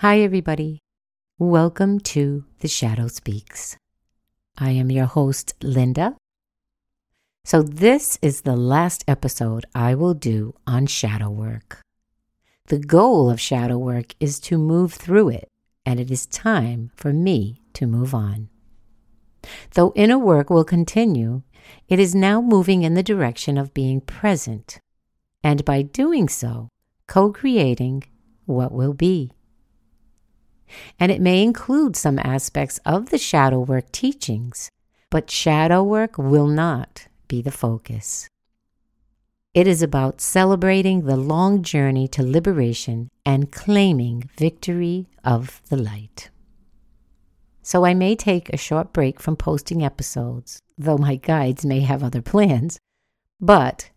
Hi, everybody. Welcome to The Shadow Speaks. I am your host, Linda. So, this is the last episode I will do on shadow work. The goal of shadow work is to move through it, and it is time for me to move on. Though inner work will continue, it is now moving in the direction of being present, and by doing so, co creating what will be and it may include some aspects of the shadow work teachings, but shadow work will not be the focus. It is about celebrating the long journey to liberation and claiming victory of the light. So I may take a short break from posting episodes, though my guides may have other plans, but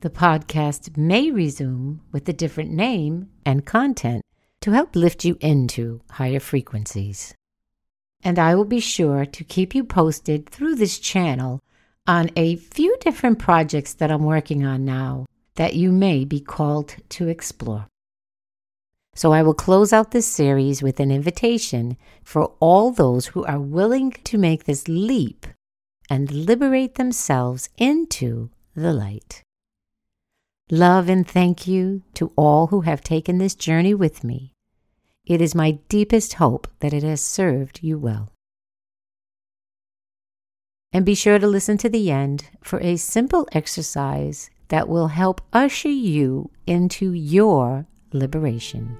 the podcast may resume with a different name and content to help lift you into higher frequencies. And I will be sure to keep you posted through this channel on a few different projects that I'm working on now that you may be called to explore. So I will close out this series with an invitation for all those who are willing to make this leap and liberate themselves into the light. Love and thank you to all who have taken this journey with me. It is my deepest hope that it has served you well. And be sure to listen to the end for a simple exercise that will help usher you into your liberation.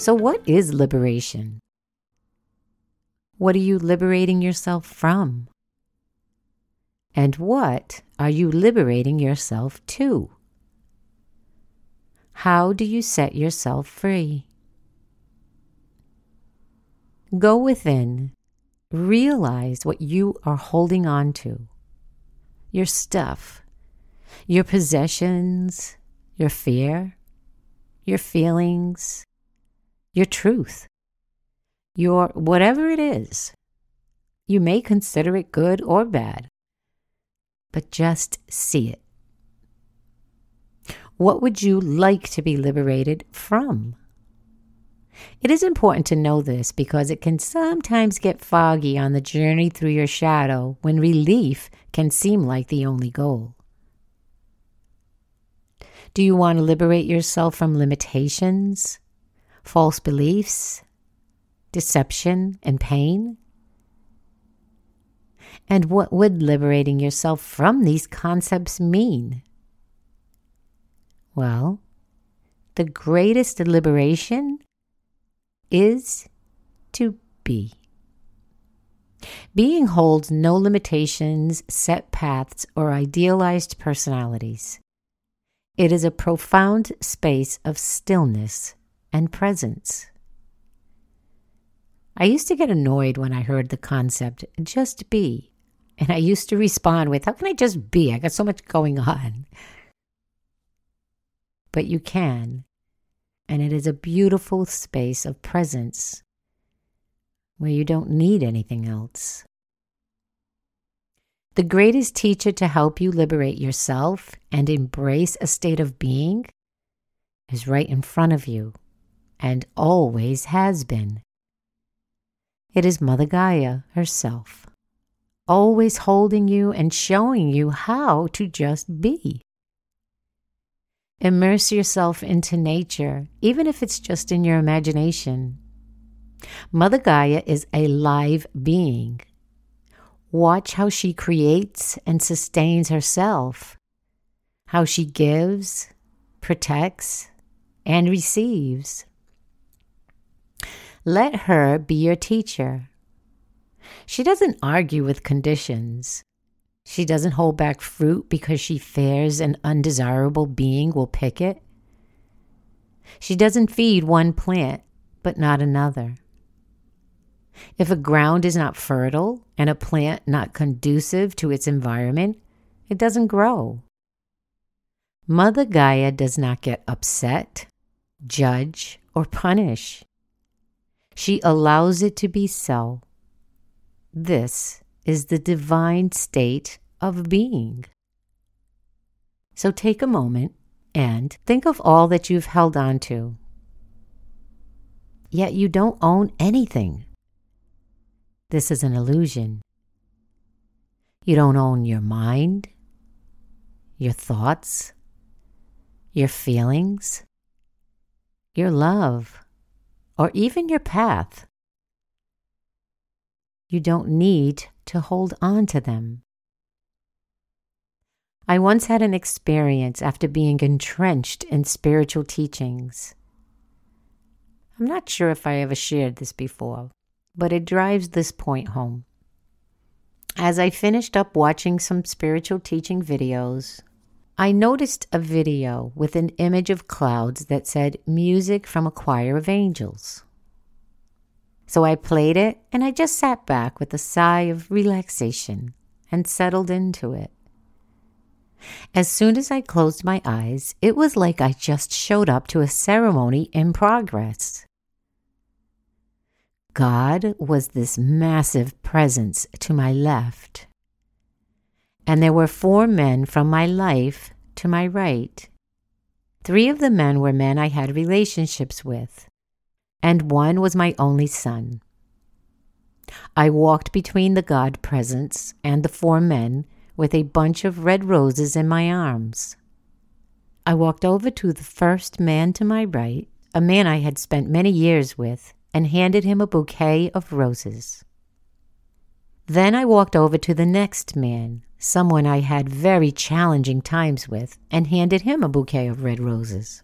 So, what is liberation? What are you liberating yourself from? And what are you liberating yourself to? How do you set yourself free? Go within, realize what you are holding on to your stuff, your possessions, your fear, your feelings, your truth, your whatever it is. You may consider it good or bad, but just see it. What would you like to be liberated from? It is important to know this because it can sometimes get foggy on the journey through your shadow when relief can seem like the only goal. Do you want to liberate yourself from limitations, false beliefs, deception, and pain? And what would liberating yourself from these concepts mean? Well, the greatest liberation is to be. Being holds no limitations, set paths, or idealized personalities. It is a profound space of stillness and presence. I used to get annoyed when I heard the concept, just be. And I used to respond with, How can I just be? I got so much going on. But you can. And it is a beautiful space of presence where you don't need anything else. The greatest teacher to help you liberate yourself and embrace a state of being is right in front of you and always has been. It is Mother Gaia herself, always holding you and showing you how to just be. Immerse yourself into nature, even if it's just in your imagination. Mother Gaia is a live being. Watch how she creates and sustains herself, how she gives, protects, and receives. Let her be your teacher. She doesn't argue with conditions. She doesn't hold back fruit because she fears an undesirable being will pick it. She doesn't feed one plant, but not another. If a ground is not fertile and a plant not conducive to its environment, it doesn't grow. Mother Gaia does not get upset, judge, or punish. She allows it to be so. This is the divine state of being. So take a moment and think of all that you've held on to. Yet you don't own anything. This is an illusion. You don't own your mind, your thoughts, your feelings, your love, or even your path. You don't need to hold on to them. I once had an experience after being entrenched in spiritual teachings. I'm not sure if I ever shared this before, but it drives this point home. As I finished up watching some spiritual teaching videos, I noticed a video with an image of clouds that said music from a choir of angels. So I played it and I just sat back with a sigh of relaxation and settled into it. As soon as I closed my eyes, it was like I just showed up to a ceremony in progress. God was this massive presence to my left and there were four men from my life to my right. Three of the men were men I had relationships with, and one was my only son. I walked between the God presence and the four men with a bunch of red roses in my arms. I walked over to the first man to my right, a man I had spent many years with, and handed him a bouquet of roses. Then I walked over to the next man, someone I had very challenging times with, and handed him a bouquet of red roses.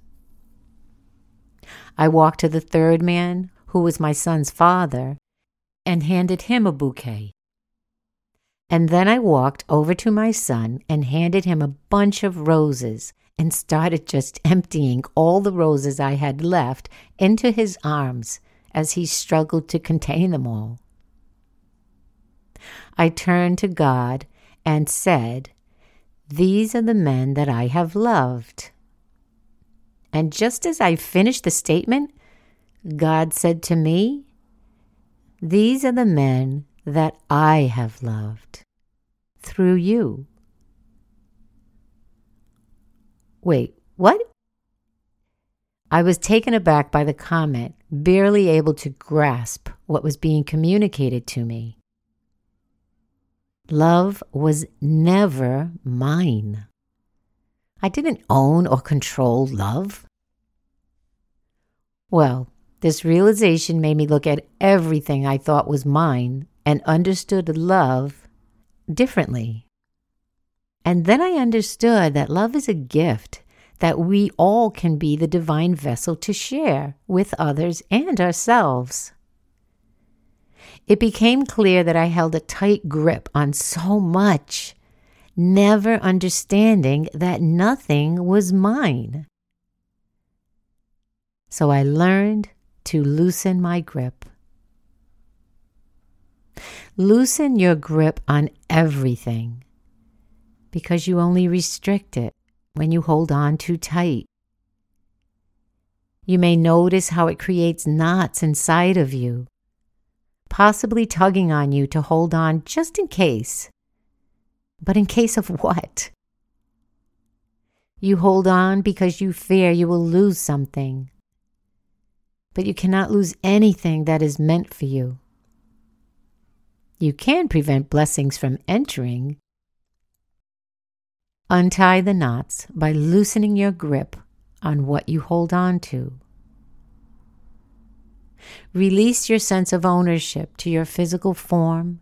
I walked to the third man, who was my son's father, and handed him a bouquet. And then I walked over to my son and handed him a bunch of roses and started just emptying all the roses I had left into his arms as he struggled to contain them all. I turned to God and said, These are the men that I have loved. And just as I finished the statement, God said to me, These are the men that I have loved through you. Wait, what? I was taken aback by the comment, barely able to grasp what was being communicated to me. Love was never mine. I didn't own or control love. Well, this realization made me look at everything I thought was mine and understood love differently. And then I understood that love is a gift that we all can be the divine vessel to share with others and ourselves it became clear that I held a tight grip on so much, never understanding that nothing was mine. So I learned to loosen my grip. Loosen your grip on everything because you only restrict it when you hold on too tight. You may notice how it creates knots inside of you possibly tugging on you to hold on just in case. But in case of what? You hold on because you fear you will lose something. But you cannot lose anything that is meant for you. You can prevent blessings from entering. Untie the knots by loosening your grip on what you hold on to. Release your sense of ownership to your physical form.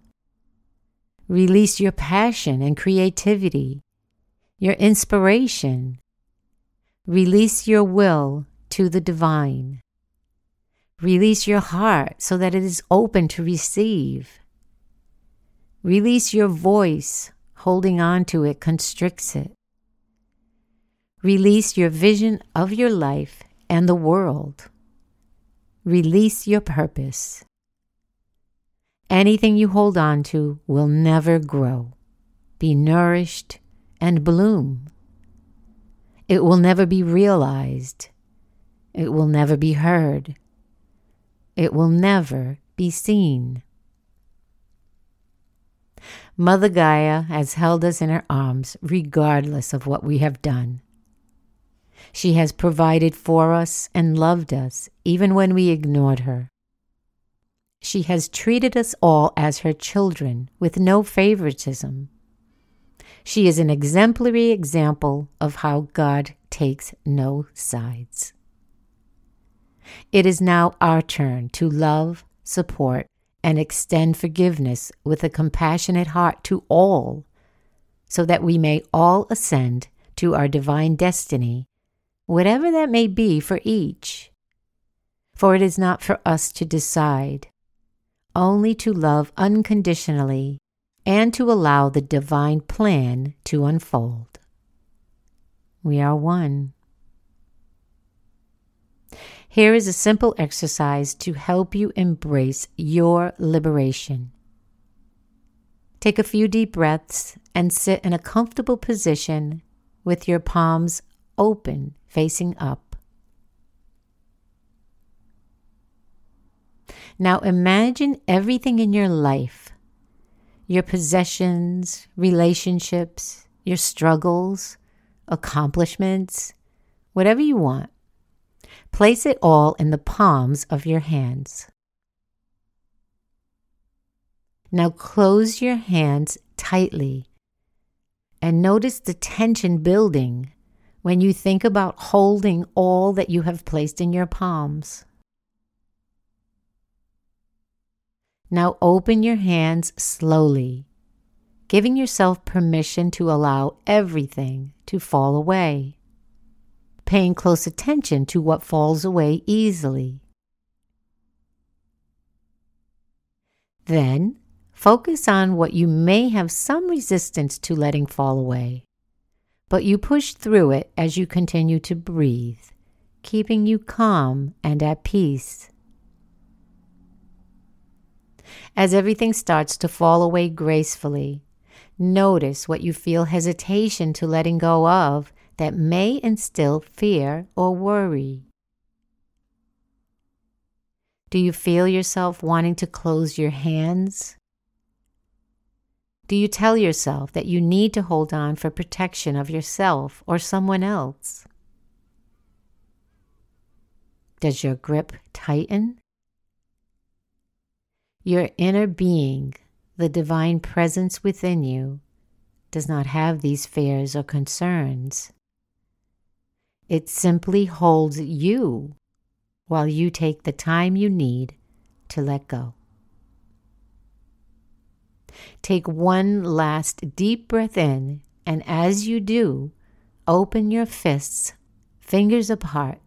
Release your passion and creativity, your inspiration. Release your will to the divine. Release your heart so that it is open to receive. Release your voice, holding on to it constricts it. Release your vision of your life and the world. Release your purpose. Anything you hold on to will never grow, be nourished, and bloom. It will never be realized. It will never be heard. It will never be seen. Mother Gaia has held us in her arms regardless of what we have done. She has provided for us and loved us even when we ignored her. She has treated us all as her children with no favoritism. She is an exemplary example of how God takes no sides. It is now our turn to love, support, and extend forgiveness with a compassionate heart to all, so that we may all ascend to our divine destiny, whatever that may be for each. For it is not for us to decide, only to love unconditionally and to allow the divine plan to unfold. We are one. Here is a simple exercise to help you embrace your liberation. Take a few deep breaths and sit in a comfortable position with your palms open, facing up. Now imagine everything in your life your possessions, relationships, your struggles, accomplishments, whatever you want Place it all in the palms of your hands. Now close your hands tightly and notice the tension building when you think about holding all that you have placed in your palms. Now open your hands slowly, giving yourself permission to allow everything to fall away paying close attention to what falls away easily. Then, focus on what you may have some resistance to letting fall away, but you push through it as you continue to breathe, keeping you calm and at peace. As everything starts to fall away gracefully, notice what you feel hesitation to letting go of that may instill fear or worry. Do you feel yourself wanting to close your hands? Do you tell yourself that you need to hold on for protection of yourself or someone else? Does your grip tighten? Your inner being, the divine presence within you, does not have these fears or concerns. It simply holds you while you take the time you need to let go. Take one last deep breath in, and as you do, open your fists, fingers apart,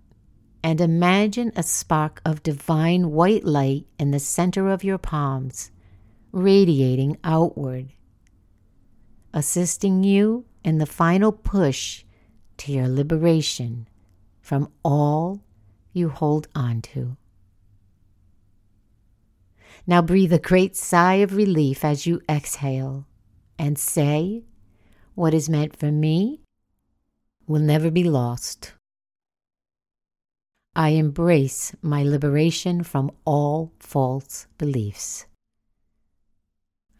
and imagine a spark of divine white light in the center of your palms, radiating outward, assisting you in the final push to your liberation from all you hold on to. Now breathe a great sigh of relief as you exhale and say, What is meant for me will never be lost. I embrace my liberation from all false beliefs.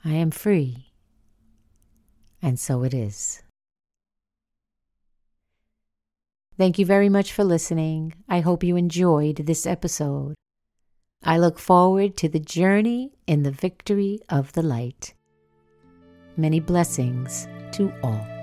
I am free, and so it is. Thank you very much for listening. I hope you enjoyed this episode. I look forward to the journey in the victory of the light. Many blessings to all.